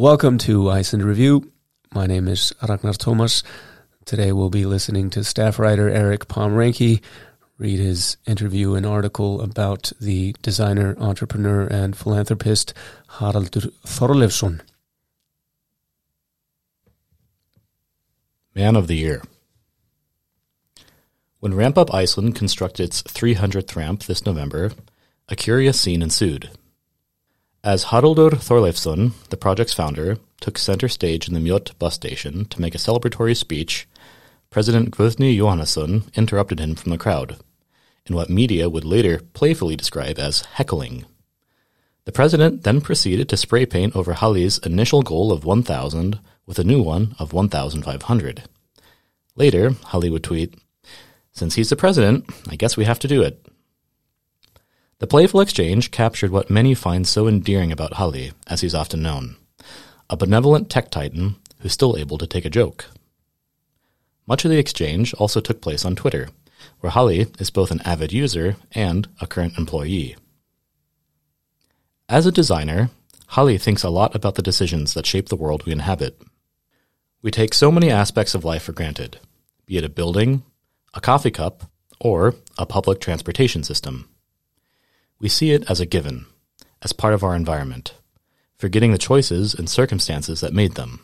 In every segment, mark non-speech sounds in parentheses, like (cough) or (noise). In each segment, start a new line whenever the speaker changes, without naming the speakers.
Welcome to Iceland Review. My name is Ragnar Thomas. Today we'll be listening to staff writer Erik Pomrenke read his interview and article about the designer, entrepreneur, and philanthropist Haraldur Thorleifsson.
Man of the Year When Ramp Up Iceland constructed its 300th ramp this November, a curious scene ensued. As Haraldur Thorleifsson, the project's founder, took center stage in the Mjódd bus station to make a celebratory speech, President Guðni Jóhannesson interrupted him from the crowd in what media would later playfully describe as heckling. The president then proceeded to spray paint over Halli's initial goal of 1,000 with a new one of 1,500. Later, Halli would tweet, Since he's the president, I guess we have to do it. The playful exchange captured what many find so endearing about Halli, as he's often known a benevolent tech titan who's still able to take a joke. Much of the exchange also took place on Twitter, where Halli is both an avid user and a current employee. As a designer, Halli thinks a lot about the decisions that shape the world we inhabit. We take so many aspects of life for granted, be it a building, a coffee cup, or a public transportation system. We see it as a given, as part of our environment, forgetting the choices and circumstances that made them.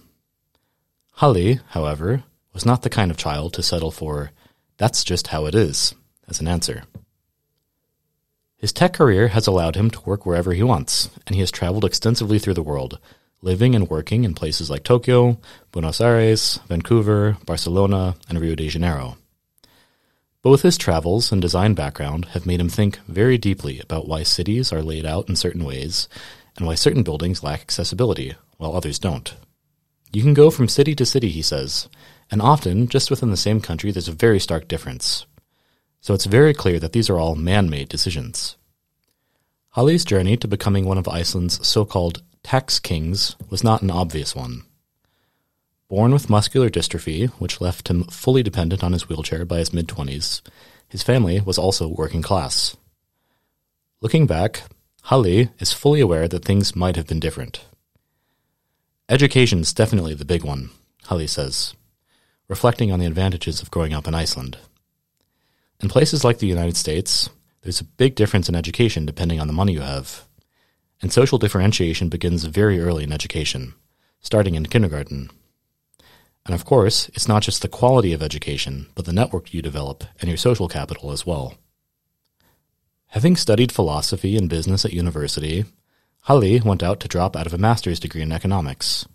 Halli, however, was not the kind of child to settle for, that's just how it is, as an answer. His tech career has allowed him to work wherever he wants, and he has traveled extensively through the world, living and working in places like Tokyo, Buenos Aires, Vancouver, Barcelona, and Rio de Janeiro. Both his travels and design background have made him think very deeply about why cities are laid out in certain ways and why certain buildings lack accessibility, while others don't. You can go from city to city, he says, and often, just within the same country, there's a very stark difference. So it's very clear that these are all man made decisions. Halli's journey to becoming one of Iceland's so called tax kings was not an obvious one. Born with muscular dystrophy, which left him fully dependent on his wheelchair by his mid 20s, his family was also working class. Looking back, Halli is fully aware that things might have been different. Education's definitely the big one, Halli says, reflecting on the advantages of growing up in Iceland. In places like the United States, there's a big difference in education depending on the money you have. And social differentiation begins very early in education, starting in kindergarten. And of course, it's not just the quality of education, but the network you develop and your social capital as well. Having studied philosophy and business at university, Halli went out to drop out of a master's degree in economics.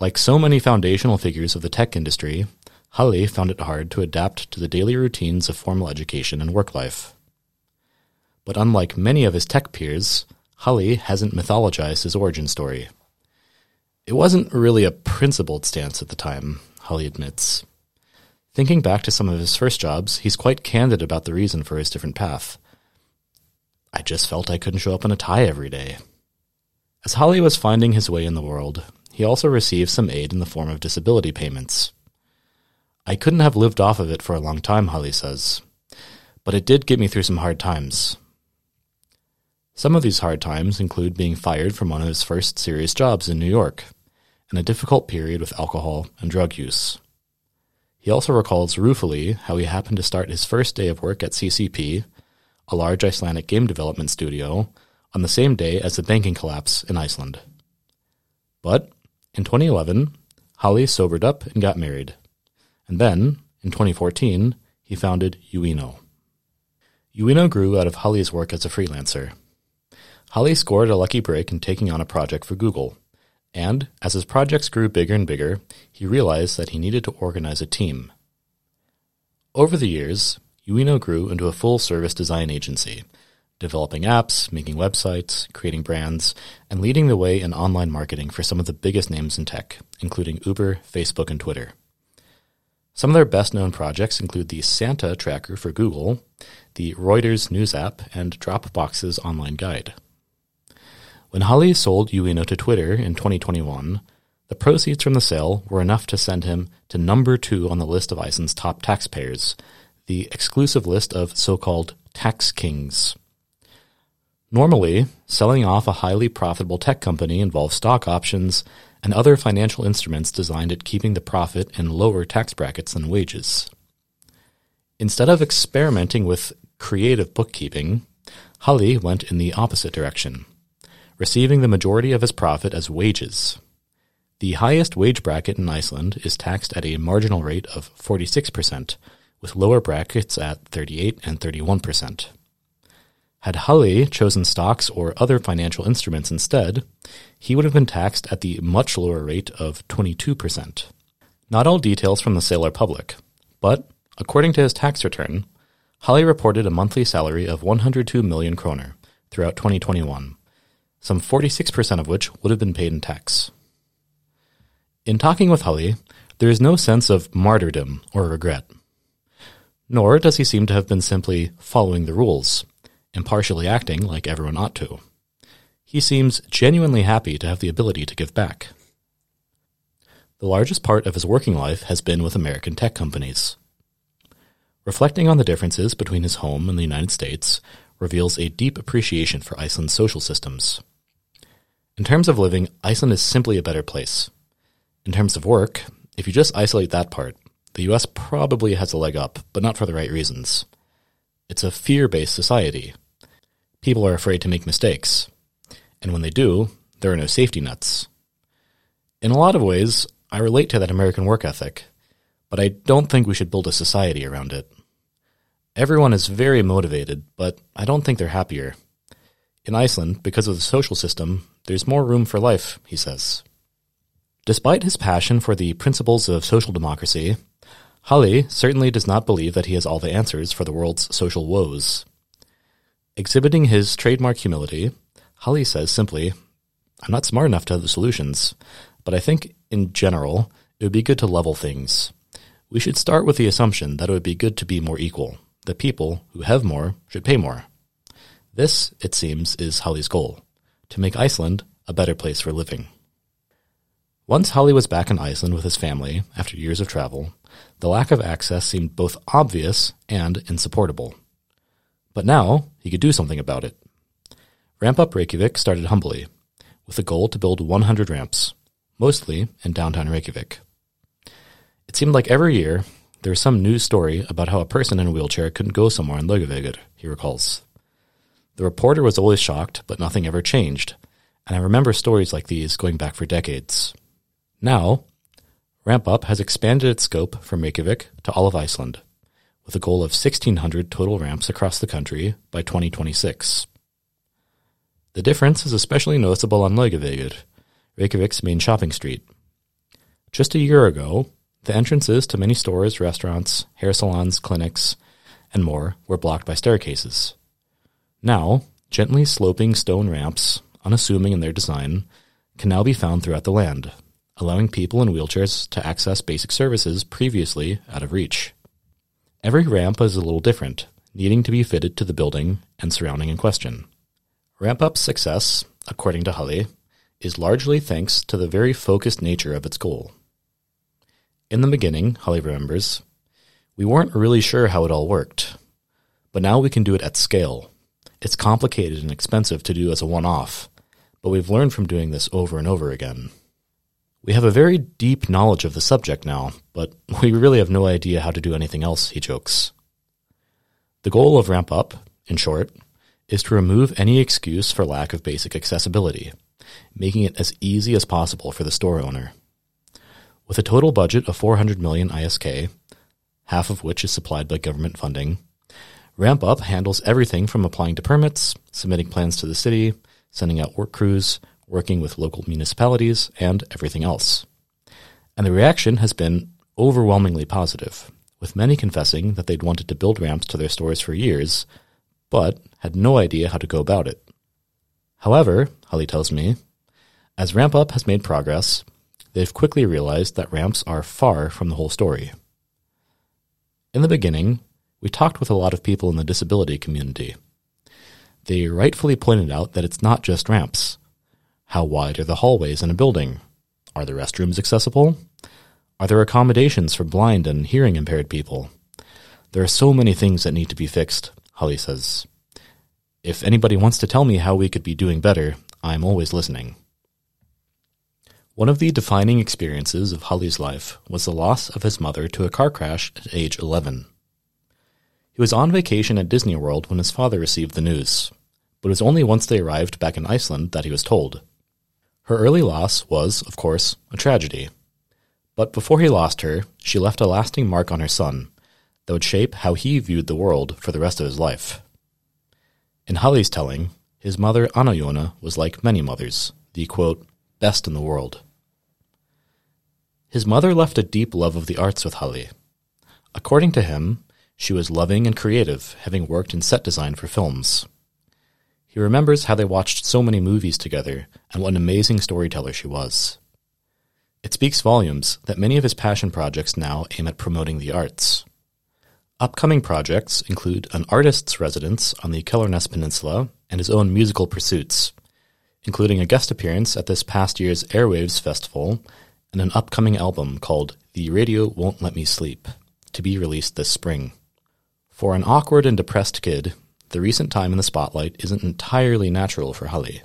Like so many foundational figures of the tech industry, Halli found it hard to adapt to the daily routines of formal education and work life. But unlike many of his tech peers, Halli hasn't mythologized his origin story. It wasn't really a principled stance at the time, Halli admits. Thinking back to some of his first jobs, he's quite candid about the reason for his different path. I just felt I couldn't show up in a tie every day. As Halli was finding his way in the world, he also received some aid in the form of disability payments. I couldn't have lived off of it for a long time, Halli says, but it did get me through some hard times. Some of these hard times include being fired from one of his first serious jobs in New York and a difficult period with alcohol and drug use. He also recalls ruefully how he happened to start his first day of work at CCP, a large Icelandic game development studio, on the same day as the banking collapse in Iceland. But in 2011, Halli sobered up and got married. And then, in 2014, he founded Ueno. Ueno grew out of Halli's work as a freelancer. Halli scored a lucky break in taking on a project for Google and as his projects grew bigger and bigger, he realized that he needed to organize a team. Over the years, Ueno grew into a full service design agency, developing apps, making websites, creating brands, and leading the way in online marketing for some of the biggest names in tech, including Uber, Facebook, and Twitter. Some of their best known projects include the Santa tracker for Google, the Reuters news app, and Dropbox's online guide. When Halli sold Ueno to Twitter in 2021, the proceeds from the sale were enough to send him to number two on the list of Iceland's top taxpayers, the exclusive list of so-called tax kings. Normally, selling off a highly profitable tech company involves stock options and other financial instruments designed at keeping the profit in lower tax brackets than wages. Instead of experimenting with creative bookkeeping, Halli went in the opposite direction, receiving the majority of his profit as wages. The highest wage bracket in Iceland is taxed at a marginal rate of 46%, with lower brackets at 38 and 31%. Had Halli chosen stocks or other financial instruments instead, he would have been taxed at the much lower rate of 22%. Not all details from the sale are public, but according to his tax return, Halli reported a monthly salary of 102 million kroner throughout 2021, some 46% of which would have been paid in tax. In talking with Halli, there is no sense of martyrdom or regret. Nor does he seem to have been simply following the rules, impartially acting like everyone ought to. He seems genuinely happy to have the ability to give back. The largest part of his working life has been with American tech companies. Reflecting on the differences between his home and the United States reveals a deep appreciation for Iceland's social systems. In terms of living, Iceland is simply a better place. In terms of work, if you just isolate that part, the US probably has a leg up, but not for the right reasons. It's a fear based society. People are afraid to make mistakes. And when they do, there are no safety nets. In a lot of ways, I relate to that American work ethic, but I don't think we should build a society around it. Everyone is very motivated, but I don't think they're happier. In Iceland, because of the social system, there's more room for life, he says. Despite his passion for the principles of social democracy, Halli certainly does not believe that he has all the answers for the world's social woes. Exhibiting his trademark humility, Halli says simply, I'm not smart enough to have the solutions, but I think, in general, it would be good to level things. We should start with the assumption that it would be good to be more equal, that people who have more should pay more. This, it seems, is Halli's goal to make Iceland a better place for living. Once Halli was back in Iceland with his family after years of travel, the lack of access seemed both obvious and insupportable. But now he could do something about it. Ramp Up Reykjavik started humbly, with a goal to build 100 ramps, mostly in downtown Reykjavik. It seemed like every year there was some news story about how a person in a wheelchair couldn't go somewhere in Laugavegur, he recalls. The reporter was always shocked, but nothing ever changed, and I remember stories like these going back for decades. Now, Ramp Up has expanded its scope from Reykjavik to all of Iceland, with a goal of 1,600 total ramps across the country by 2026. The difference is especially noticeable on Laugavegur, Reykjavik's main shopping street. Just a year ago, the entrances to many stores, restaurants, hair salons, clinics, and more were blocked by staircases. Now, gently sloping stone ramps, unassuming in their design, can now be found throughout the land allowing people in wheelchairs to access basic services previously out of reach. Every ramp is a little different, needing to be fitted to the building and surrounding in question. Ramp Up's success, according to Halli, is largely thanks to the very focused nature of its goal. In the beginning, Halli remembers, we weren't really sure how it all worked, but now we can do it at scale. It's complicated and expensive to do as a one off, but we've learned from doing this over and over again. We have a very deep knowledge of the subject now, but (laughs) we really have no idea how to do anything else, he jokes. The goal of Ramp Up, in short, is to remove any excuse for lack of basic accessibility, making it as easy as possible for the store owner. With a total budget of 400 million ISK, half of which is supplied by government funding, Ramp Up handles everything from applying to permits, submitting plans to the city, sending out work crews, working with local municipalities, and everything else. And the reaction has been overwhelmingly positive, with many confessing that they'd wanted to build ramps to their stores for years, but had no idea how to go about it. However, Halli tells me, as Ramp Up has made progress, they've quickly realized that ramps are far from the whole story. In the beginning, we talked with a lot of people in the disability community. They rightfully pointed out that it's not just ramps. How wide are the hallways in a building? Are the restrooms accessible? Are there accommodations for blind and hearing impaired people? There are so many things that need to be fixed, Halli says. If anybody wants to tell me how we could be doing better, I'm always listening. One of the defining experiences of Halli's life was the loss of his mother to a car crash at age 11. He was on vacation at Disney World when his father received the news, but it was only once they arrived back in Iceland that he was told. Her early loss was, of course, a tragedy. But before he lost her, she left a lasting mark on her son that would shape how he viewed the world for the rest of his life. In Halli's telling, his mother Anna was like many mothers, the quote, best in the world. His mother left a deep love of the arts with Halli. According to him, she was loving and creative, having worked in set design for films. He remembers how they watched so many movies together and what an amazing storyteller she was. It speaks volumes that many of his passion projects now aim at promoting the arts. Upcoming projects include an artist's residence on the Kjalarnes Peninsula and his own musical pursuits, including a guest appearance at this past year's Airwaves Festival and an upcoming album called The Radio Won't Let Me Sleep, to be released this spring. For an awkward and depressed kid, the recent time in the spotlight isn't entirely natural for Halli.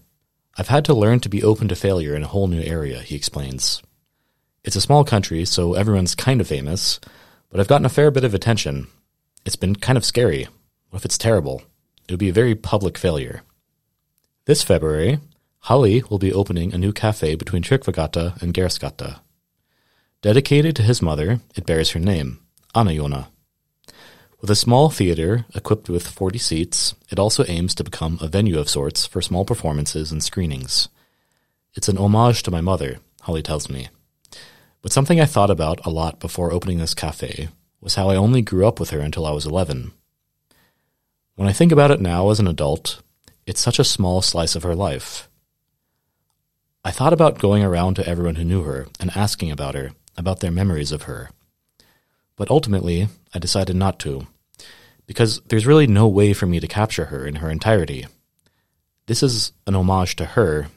I've had to learn to be open to failure in a whole new area, he explains. It's a small country, so everyone's kind of famous, but I've gotten a fair bit of attention, it's been kind of scary. What if it's terrible? It would be a very public failure. This February, Halli will be opening a new cafe between Tryggvagata and Geirsgata. Dedicated to his mother, it bears her name, Anna Jona. With a small theater equipped with 40 seats, it also aims to become a venue of sorts for small performances and screenings. It's an homage to my mother, Halli tells me. But something I thought about a lot before opening this cafe was how I only grew up with her until I was 11. When I think about it now as an adult, it's such a small slice of her life. I thought about going around to everyone who knew her and asking about her, about their memories of her. But ultimately, I decided not to, because there's really no way for me to capture her in her entirety. This is an homage to her,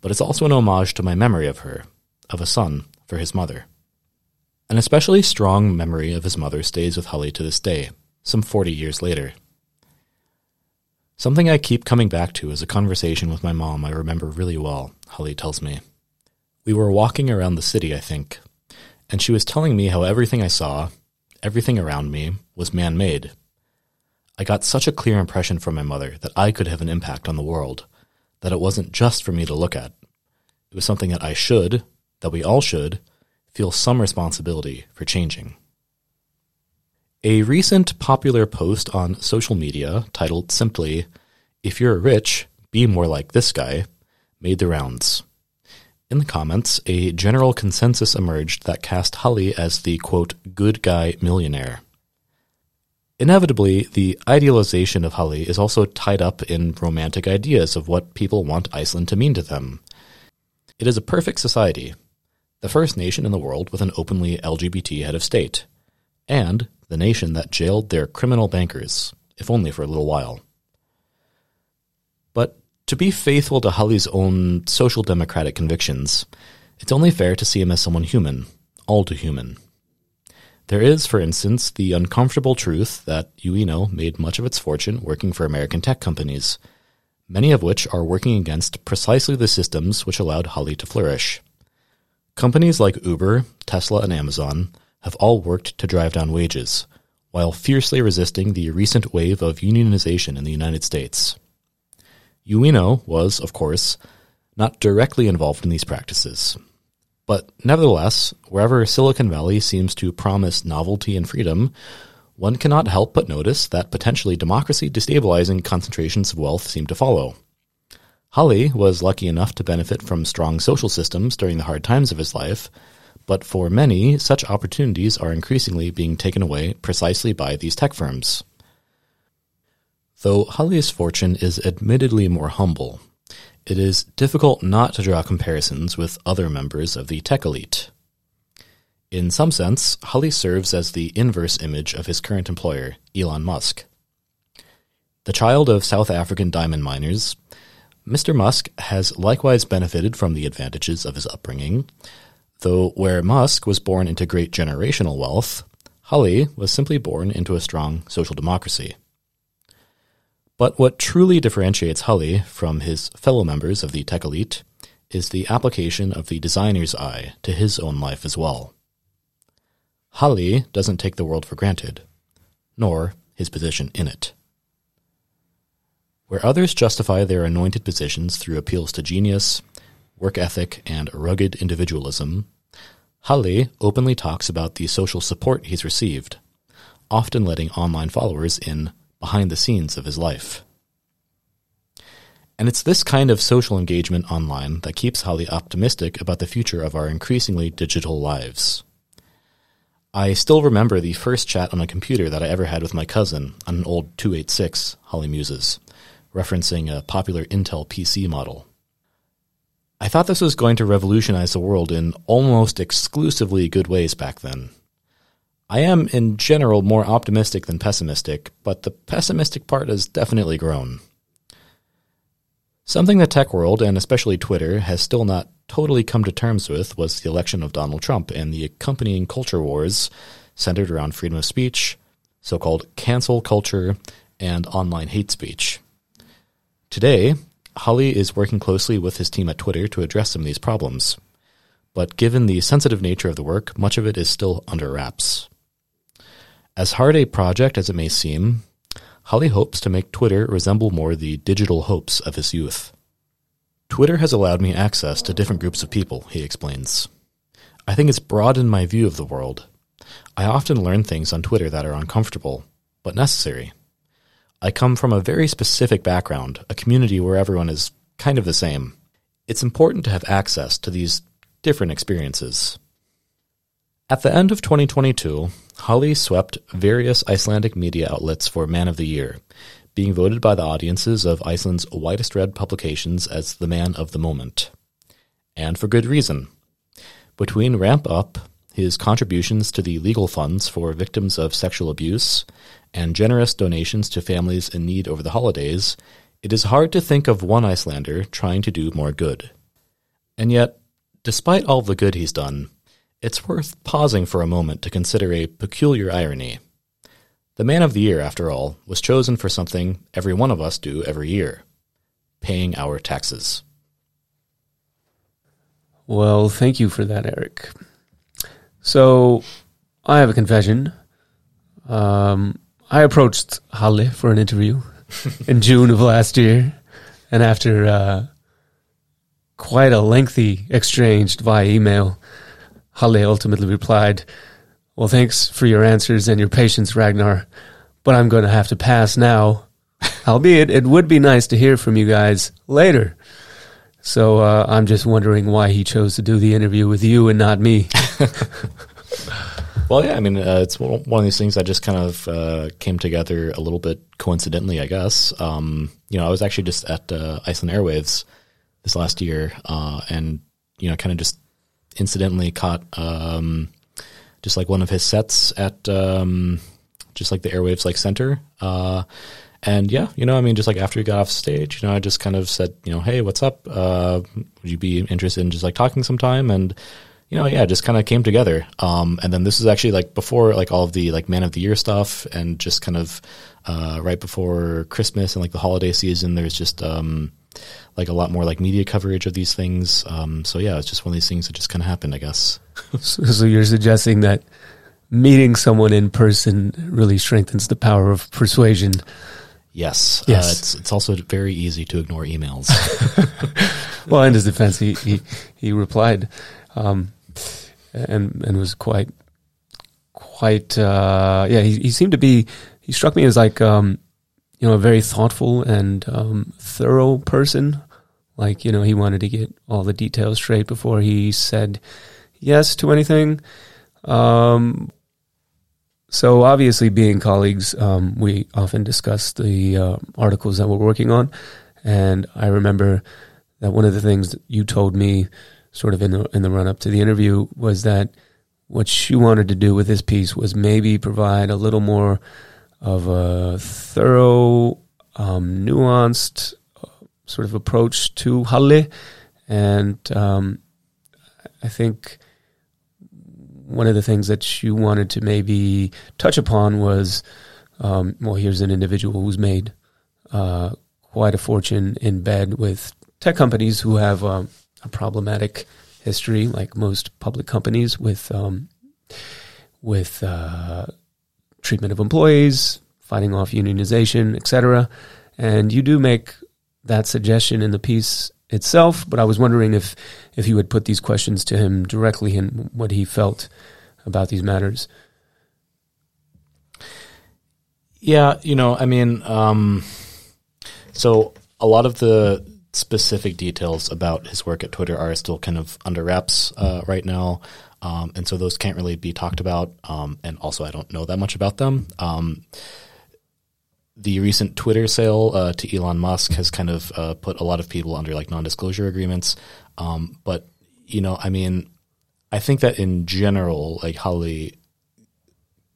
but it's also an homage to my memory of her, of a son for his mother. An especially strong memory of his mother stays with Halli to this day, some 40 years later. Something I keep coming back to is a conversation with my mom I remember really well, Halli tells me. We were walking around the city, I think, and she was telling me how everything I saw, everything around me, was man made. I got such a clear impression from my mother that I could have an impact on the world, that it wasn't just for me to look at. It was something that I should, that we all should, feel some responsibility for changing. A recent popular post on social media titled simply, If You're Rich, Be More Like This Guy, made the rounds. In the comments, a general consensus emerged that cast Halli as the quote, good guy millionaire. Inevitably, the idealization of Halli is also tied up in romantic ideas of what people want Iceland to mean to them. It is a perfect society, the first nation in the world with an openly LGBT head of state, and the nation that jailed their criminal bankers, if only for a little while. But to be faithful to Halli's own social democratic convictions, it's only fair to see him as someone human, all too human. There is, for instance, the uncomfortable truth that Ueno made much of its fortune working for American tech companies, many of which are working against precisely the systems which allowed Halli to flourish. Companies like Uber, Tesla, and Amazon have all worked to drive down wages, while fiercely resisting the recent wave of unionization in the United States. Ueno was, of course, not directly involved in these practices. But nevertheless, wherever Silicon Valley seems to promise novelty and freedom, one cannot help but notice that potentially democracy destabilizing concentrations of wealth seem to follow. Halli was lucky enough to benefit from strong social systems during the hard times of his life, but for many, such opportunities are increasingly being taken away precisely by these tech firms. Though Halli's fortune is admittedly more humble, it is difficult not to draw comparisons with other members of the tech elite. In some sense, Halli serves as the inverse image of his current employer, Elon Musk. The child of South African diamond miners, Mr. Musk has likewise benefited from the advantages of his upbringing, though where Musk was born into great generational wealth, Halli was simply born into a strong social democracy. But what truly differentiates Halli from his fellow members of the tech elite is the application of the designer's eye to his own life as well. Halli doesn't take the world for granted, nor his position in it. Where others justify their anointed positions through appeals to genius, work ethic, and rugged individualism, Halli openly talks about the social support he's received, often letting online followers in behind the scenes of his life. And it's this kind of social engagement online that keeps Halli optimistic about the future of our increasingly digital lives. I still remember the first chat on a computer that I ever had with my cousin on an old 286, Halli muses, referencing a popular Intel PC model. I thought this was going to revolutionize the world in almost exclusively good ways back then. I am, in general, more optimistic than pessimistic, but the pessimistic part has definitely grown. Something the tech world, and especially Twitter, has still not totally come to terms with was the election of Donald Trump and the accompanying culture wars centered around freedom of speech, so called cancel culture, and online hate speech. Today, Halli is working closely with his team at Twitter to address some of these problems. But given the sensitive nature of the work, much of it is still under wraps. As hard a project as it may seem, Halli hopes to make Twitter resemble more the digital hopes of his youth. Twitter has allowed me access to different groups of people, he explains. I think it's broadened my view of the world. I often learn things on Twitter that are uncomfortable, but necessary. I come from a very specific background, a community where everyone is kind of the same. It's important to have access to these different experiences. At the end of 2022, Halli swept various Icelandic media outlets for Man of the Year, being voted by the audiences of Iceland's widest read publications as the man of the moment. And for good reason. Between Ramp Up, his contributions to the legal funds for victims of sexual abuse, and generous donations to families in need over the holidays, it is hard to think of one Icelander trying to do more good. And yet, despite all the good he's done, it's worth pausing for a moment to consider a peculiar irony. The Man of the Year, after all, was chosen for something every one of us do every year paying our taxes.
Well, thank you for that, Erik. So, I have a confession. Um, I approached Halli for an interview (laughs) in June of last year, and after uh, quite a lengthy exchange via email, Halli ultimately replied, Well, thanks for your answers and your patience, Ragnar, but I'm going to have to pass now. (laughs) Albeit, it would be nice to hear from you guys later. So uh, I'm just wondering why he chose to do the interview with you and not me. (laughs)
well, yeah, I mean, uh, it's one of these things that just kind of uh, came together a little bit coincidentally, I guess. Um, you know, I was actually just at uh, Iceland Airwaves this last year, uh, and you know, kind of just incidentally caught um, just like one of his sets at um, just like the airwaves like center. Uh, and yeah, you know, I mean, just like after he got off stage, you know, I just kind of said, you know, hey, what's up? Uh, would you be interested in just like talking sometime? And you know, yeah, just kind of came together. Um, and then this is actually like before like all of the like man of the year stuff and just kind of, uh, right before Christmas and like the holiday season, there's just, um, like a lot more like media coverage of these things. Um, so yeah, it's just one of these things that just kind of happened, I guess.
so, so you're suggesting that meeting someone in person really strengthens the power of persuasion.
Yes. Uh, yes. Uh, it's, it's also very easy to ignore emails. (laughs)
well, in his defense, he, he, he replied, um, and, and was quite, quite, uh, yeah, he, he seemed to be, he struck me as like, um, you know, a very thoughtful and um, thorough person. Like, you know, he wanted to get all the details straight before he said yes to anything. Um, so obviously, being colleagues, um, we often discuss the uh, articles that we're working on. And I remember that one of the things that you told me, sort of in the in the run up to the interview, was that what you wanted to do with this piece was maybe provide a little more of a thorough, um, nuanced uh, sort of approach to Halli. And um, I think one of the things that you wanted to maybe touch upon was um, well, here's an individual who's made uh, quite a fortune in bed with tech companies who have um, a problematic history, like most public companies, with um, with uh, treatment of employees, fighting off unionization, etc. And you do make that suggestion in the piece itself, but I was wondering if if you would put these questions to him directly and what he felt about these matters.
Yeah, you know, I mean, um, so a lot of the specific details about his work at Twitter are still kind of under wraps uh, right now. Um, and so those can't really be talked about. Um, and also, I don't know that much about them. Um, the recent Twitter sale uh, to Elon Musk has kind of uh, put a lot of people under like non-disclosure agreements. Um, but you know, I mean, I think that in general, like Halli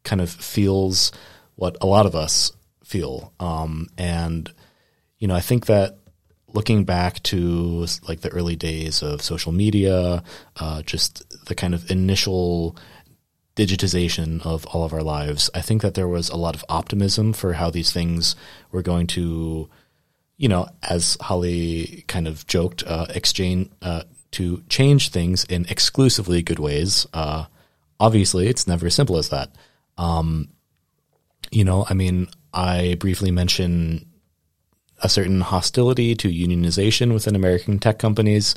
kind of feels what a lot of us feel, um, and you know, I think that looking back to like the early days of social media, uh, just the kind of initial digitization of all of our lives, I think that there was a lot of optimism for how these things were going to, you know, as Halli kind of joked, uh, exchange uh, to change things in exclusively good ways. Uh, obviously, it's never as simple as that. Um, you know, I mean, I briefly mentioned a certain hostility to unionization within American tech companies.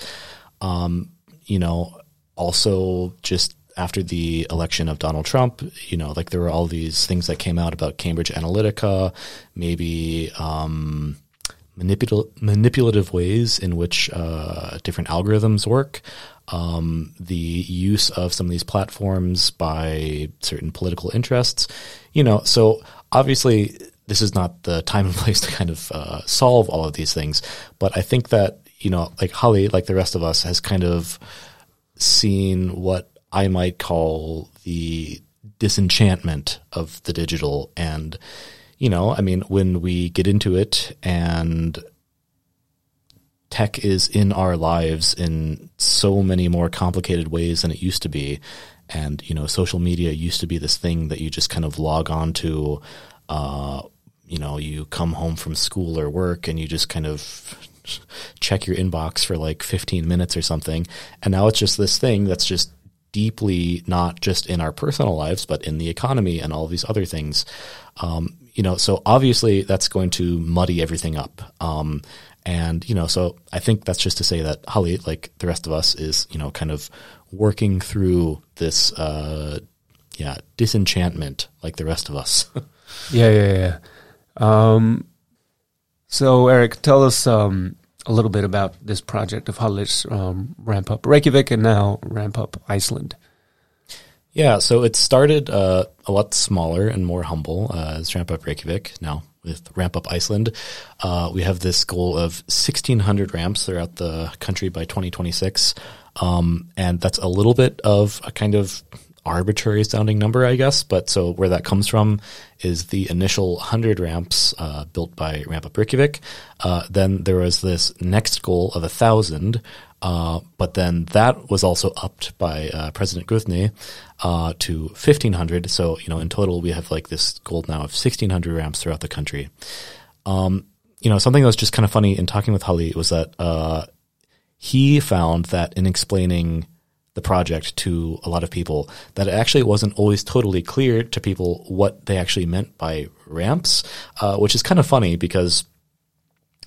Um, you know, also just after the election of Donald Trump, you know, like there were all these things that came out about Cambridge Analytica, maybe um, manipul- manipulative ways in which uh, different algorithms work, um, the use of some of these platforms by certain political interests, you know, so obviously this is not the time and (laughs) place to kind of uh, solve all of these things. But I think that you know, like Halli, like the rest of us, has kind of seen what I might call the disenchantment of the digital, and you know, I mean, when we get into it and tech is in our lives in so many more complicated ways than it used to be. And, you know, social media used to be this thing that you just kind of log on to uh, you know, you come home from school or work and you just kind of check your inbox for like 15 minutes or something. And now it's just this thing that's just deeply not just in our personal lives, but in the economy and all these other things. Um, you know, so obviously that's going to muddy everything up. Um, and, you know, so I think that's just to say that Halli, like the rest of us, is, you know, kind of working through this, uh, yeah, disenchantment like the rest of us. (laughs)
yeah, yeah, yeah. Um, so, Erik, tell us um, a little bit about this project of Halli's um, Ramp Up Reykjavik and now Ramp Up Iceland.
Yeah, so it started uh, a lot smaller and more humble uh, as Ramp Up Reykjavik. Now with Ramp Up Iceland, uh, we have this goal of 1,600 ramps throughout the country by 2026. Um, and that's a little bit of a kind of arbitrary sounding number, I guess. But so where that comes from is the initial 100 ramps uh, built by Ramp Up Reykjavik. Uh, then there was this next goal of 1,000. Uh, but then that was also upped by uh, President Guthni uh, to 1,500. So, you know, in total, we have like this goal now of 1,600 ramps throughout the country. Um, you know, something that was just kind of funny in talking with Halli was that uh, he found that in explaining the project to a lot of people that it actually wasn't always totally clear to people what they actually meant by ramps, uh, which is kind of funny because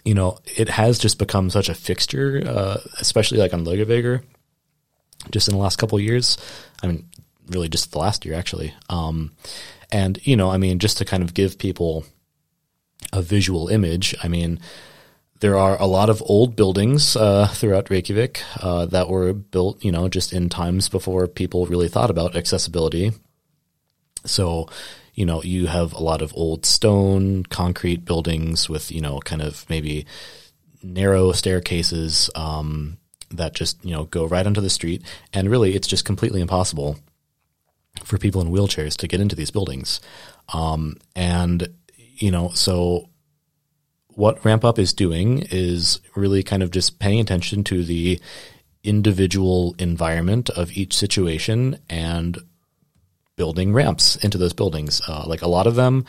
you know it has just become such a fixture, uh, especially like on Laugavegur, just in the last couple years. I mean, really just the last year actually. Um, and you know, I mean, just to kind of give people a visual image, I mean there are a lot of old buildings uh, (laughs) throughout Reykjavik uh, that were built, you know, just in times before people really thought about accessibility. So, you know, you have a lot of old stone, concrete buildings with, you know, kind of maybe narrow staircases um, that just, you know, go right onto the street. And really, it's just completely impossible for people in wheelchairs to get into these buildings. Um, and, you know, so what Ramp Up is doing is really kind of just paying attention to the individual environment of each situation and building ramps into those buildings. Uh, like a lot of them,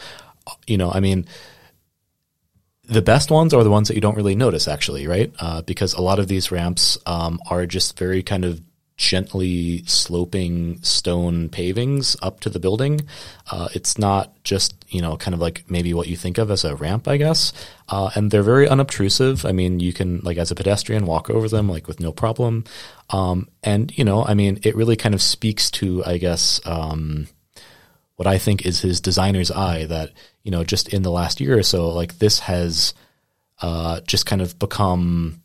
you know, I mean, the best ones are the ones that you don't really notice, actually, right? Uh, because a lot of these ramps um, are just very kind of gently sloping stone pavings up to the building. Uh, it's not just, you know, kind of like maybe what you think of as a ramp, I guess. Uh, and they're very unobtrusive. I mean, you can, like, as a pedestrian, walk over them, like, with no problem. Um, and, you know, I mean, it really kind of speaks to, I guess, um, what I think is his designer's eye that, you know, just in the last year or so, like, this has, uh, just kind of become,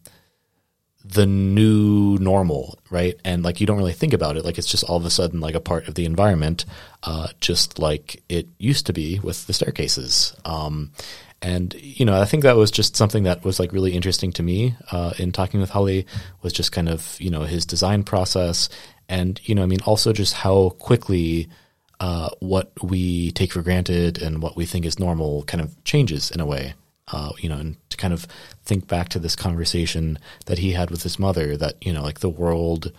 the new normal, right? And like you don't really think about it, like it's just all of a sudden like a part of the environment, uh, just like it used to be with the staircases. Um, and you know, I think that was just something that was like really interesting to me uh, in talking with Halli was just kind of you know his design process, and you know, I mean, also just how quickly uh, what we take for granted and what we think is normal kind of changes in a way uh, you know, and to kind of think back to this conversation that he had with his mother that, you know, like the world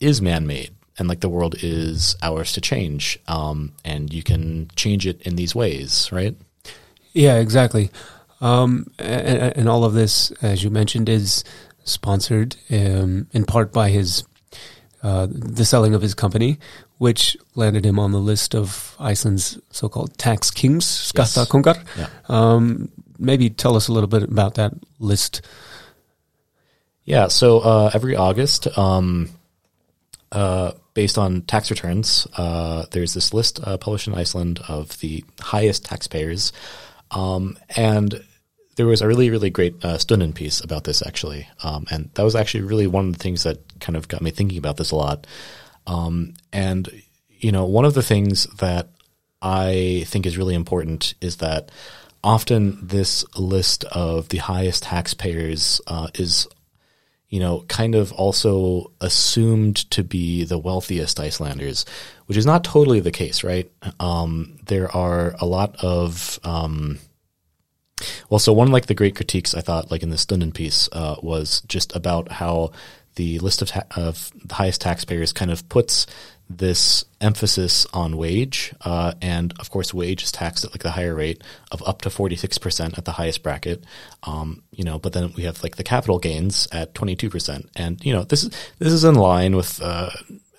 is man made and like the world is ours to change. Um, and you can change it in these ways, right?
Yeah, exactly. Um, and, and, all of this, as you mentioned, is sponsored um, in part by his uh, the selling of his company, which landed him on the list of Iceland's so-called tax kings, Skattakongar. Yes. Yeah. Um, maybe tell us a little bit about that list.
Yeah, so uh, every August, um, uh, based on tax returns, uh, there's this list uh, published in Iceland of the highest taxpayers. Um, and there was a really, really great uh, Stundin piece about this, actually. Um, and that was actually really one of the things that kind of got me thinking about this a lot. Um, and, you know, one of the things that I think is really important is that often this list of the highest taxpayers uh, is you know, kind of also assumed to be the wealthiest Icelanders, which is not totally the case, right? Um, there are a lot of, um, well, so one like the great critiques I thought, like in the Stundin piece, uh, was just about how the list of, ta- of the highest taxpayers kind of puts this emphasis on wage, uh, and of course, wage is taxed at like the higher rate of up to forty six percent at the highest bracket. Um, you know, but then we have like the capital gains at twenty two percent, and you know this is this is in line with. Uh,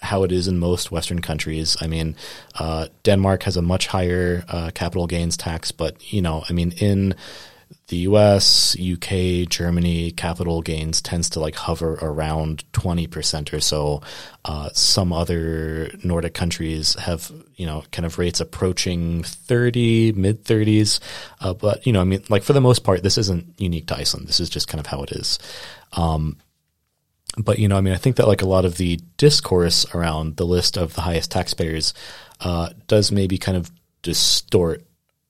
how it is in most Western countries. I mean, uh, Denmark has a much higher uh, capital gains tax, but you know, I mean, in the US, UK, Germany, capital gains tends to like hover around 20% or so. Uh, some other Nordic countries have, you know, kind of rates approaching 30, mid 30s. Uh, but, you know, I mean, like for the most part, this isn't unique to Iceland. This is just kind of how it is. Um, but, you know, I mean, I think that like a lot of the discourse around the list of the highest taxpayers uh, does maybe kind of distort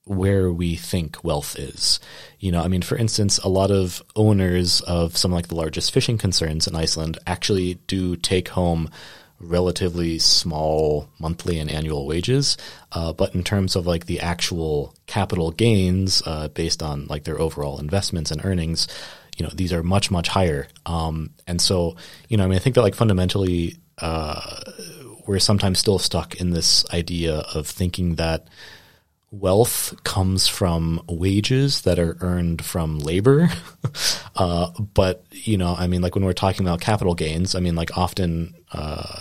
where we think wealth is. You know, I mean, for instance, a lot of owners of some like the largest fishing concerns in Iceland actually do take home relatively small monthly and annual wages. Uh, but in terms of like the actual capital gains uh, based on like their overall investments and earnings, you know, these are much, much higher. Um, and so, you know, I mean, I think that like fundamentally, uh, we're sometimes still stuck in this idea of thinking that wealth comes from wages that are earned from labor. (laughs) uh, but, you know, I mean, like when we're talking about capital gains, I mean, like often, uh,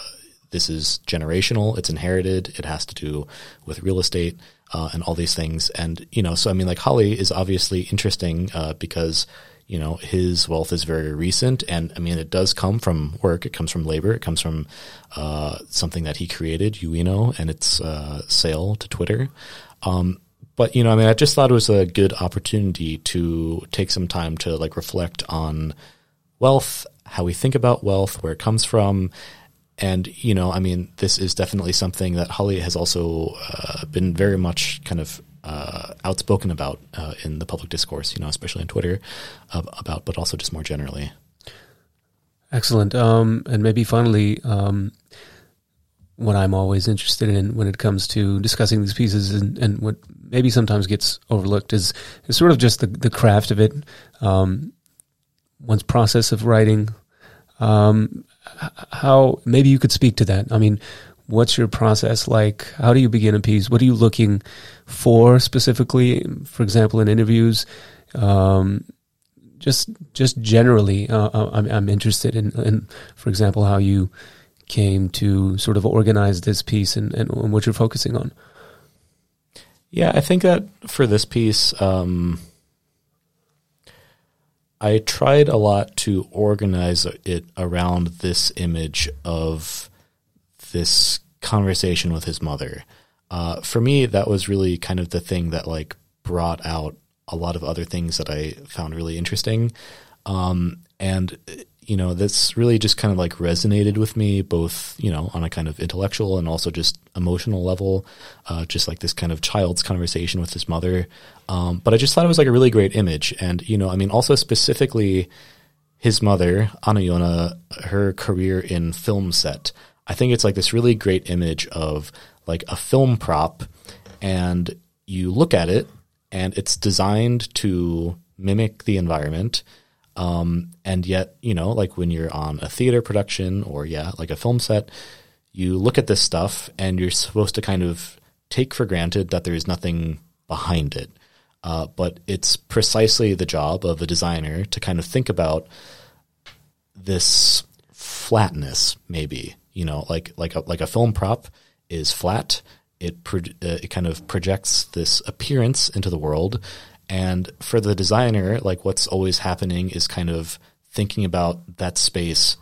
this is generational, it's inherited, it has to do with real estate, uh, and all these things. And, you know, so I mean, like Halli is obviously interesting, uh, because, you know, his wealth is very recent. And I mean, it does come from work. It comes from labor. It comes from, uh, something that he created, Ueno, and its, uh, sale to Twitter. Um, but you know, I mean, I just thought it was a good opportunity to take some time to like reflect on wealth, how we think about wealth, where it comes from, and you know, I mean, this is definitely something that Halli has also uh, been very much kind of uh, outspoken about uh, in the public discourse. You know, especially on Twitter about, but also just more generally.
Excellent. Um, and maybe finally, um, what I'm always interested in when it comes to discussing these pieces and, and what maybe sometimes gets overlooked is, is sort of just the, the craft of it, um, one's process of writing. Um, how maybe you could speak to that. I mean, what's your process like? How do you begin a piece? What are you looking for specifically? For example, in interviews, Um, just just generally, uh, uh, I'm, I'm interested in, in, for example, how you came to sort of organize this piece and, and, and what you're focusing on.
Yeah, I think that for this piece, um, I tried a lot to organize it around this image of this conversation with his mother. Uh, for me, that was really kind of the thing that like brought out a lot of other things that I found really interesting. Um, and you know, that's really just kind of like resonated with me, both, you know, on a kind of intellectual and also just emotional level, uh, just like this kind of child's conversation with his mother. Um, but I just thought it was like a really great image. And, you know, I mean, also specifically his mother, Anna Yona, her career in film set. I think it's like this really great image of like a film prop and you look at it and it's designed to mimic the environment um, and yet, you know, like when you're on a theater production or, yeah, like a film set, you look at this stuff and you're supposed to kind of take for granted that there is nothing behind it. Uh, but it's precisely the job of a designer to kind of think about this flatness, maybe, you know, like, like a, like a film prop is flat. It, pro- uh, it kind of projects this appearance into the world and for the designer, like what's always happening is kind of thinking about that space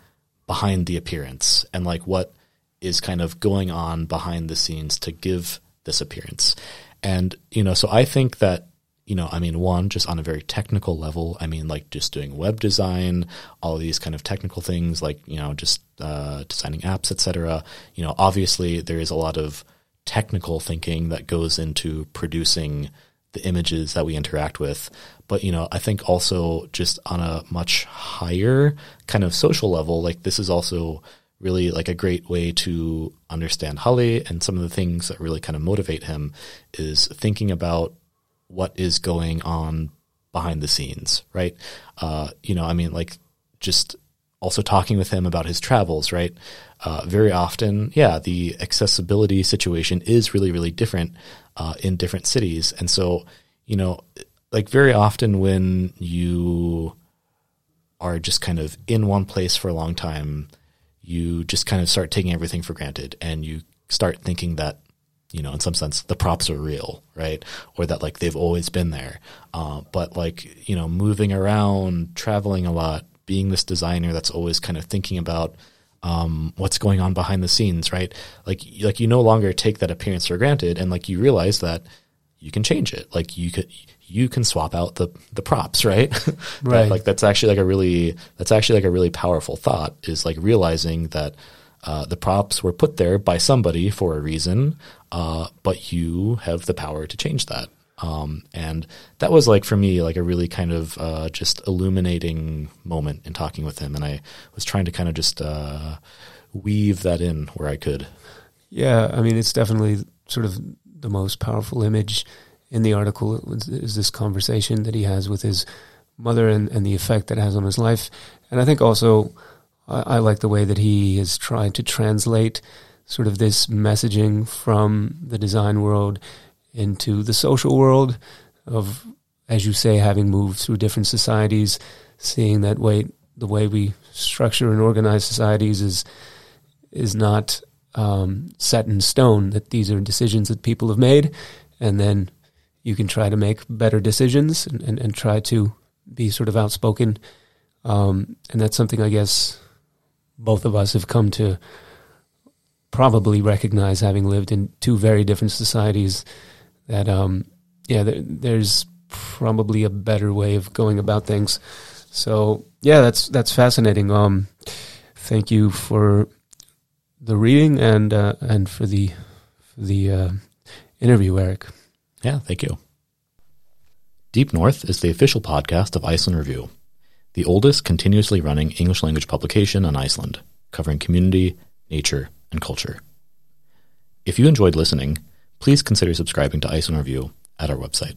behind the appearance and like what is kind of going on behind the scenes to give this appearance. And, you know, so I think that, you know, I mean, one, just on a very technical level, I mean, like just doing web design, all these kind of technical things, like, you know, just uh, designing apps, etc. You know, obviously there is a lot of technical thinking that goes into producing the images that we interact with. But, you know, I think also just on a much higher kind of social level, like this is also really like a great way to understand Halli and some of the things that really kind of motivate him is thinking about what is going on behind the scenes, right? Uh, you know, I mean, like just also talking with him about his travels, right? Uh, very often, yeah, the accessibility situation is really, really different uh, in different cities. And so, you know, like very often when you are just kind of in one place for a long time, you just kind of start taking everything for granted and you start thinking that, you know, in some sense, the props are real, right? Or that like they've always been there. Uh, but like, you know, moving around, traveling a lot, being this designer that's always kind of thinking about um, what's going on behind the scenes, right? Like, like you no longer take that appearance for granted, and like you realize that you can change it. Like you could, you can swap out the the props, right? (laughs)
Right.
that, like that's actually like a really that's actually like a really powerful thought is like realizing that uh, the props were put there by somebody for a reason, uh, but you have the power to change that. Um, and that was like for me like a really kind of uh, just illuminating moment in talking with him, and I was trying to kind of just uh, weave that in where I could.
Yeah, I mean, it's definitely sort of the most powerful image in the article is this conversation that he has with his mother and, and the effect that has on his life. And I think also I, I like the way that he has tried to translate sort of this messaging from the design world into the social world of, as you say, having moved through different societies, seeing that way the way we structure and organize societies is is not um, set in stone. That these are decisions that people have made, and then you can try to make better decisions and, and, and try to be sort of outspoken. Um, and that's something I guess both of us have come to probably recognize having lived in two very different societies that um, yeah, there, there's probably a better way of going about things. So yeah, that's that's fascinating. Um, thank you for the reading and uh, and for the for the uh, interview, Erik.
Yeah, thank you. Deep North is the official podcast of Iceland Review, the oldest continuously running English language publication on Iceland, covering community, nature, and culture. If you enjoyed listening please consider subscribing to Iceland Review at our website.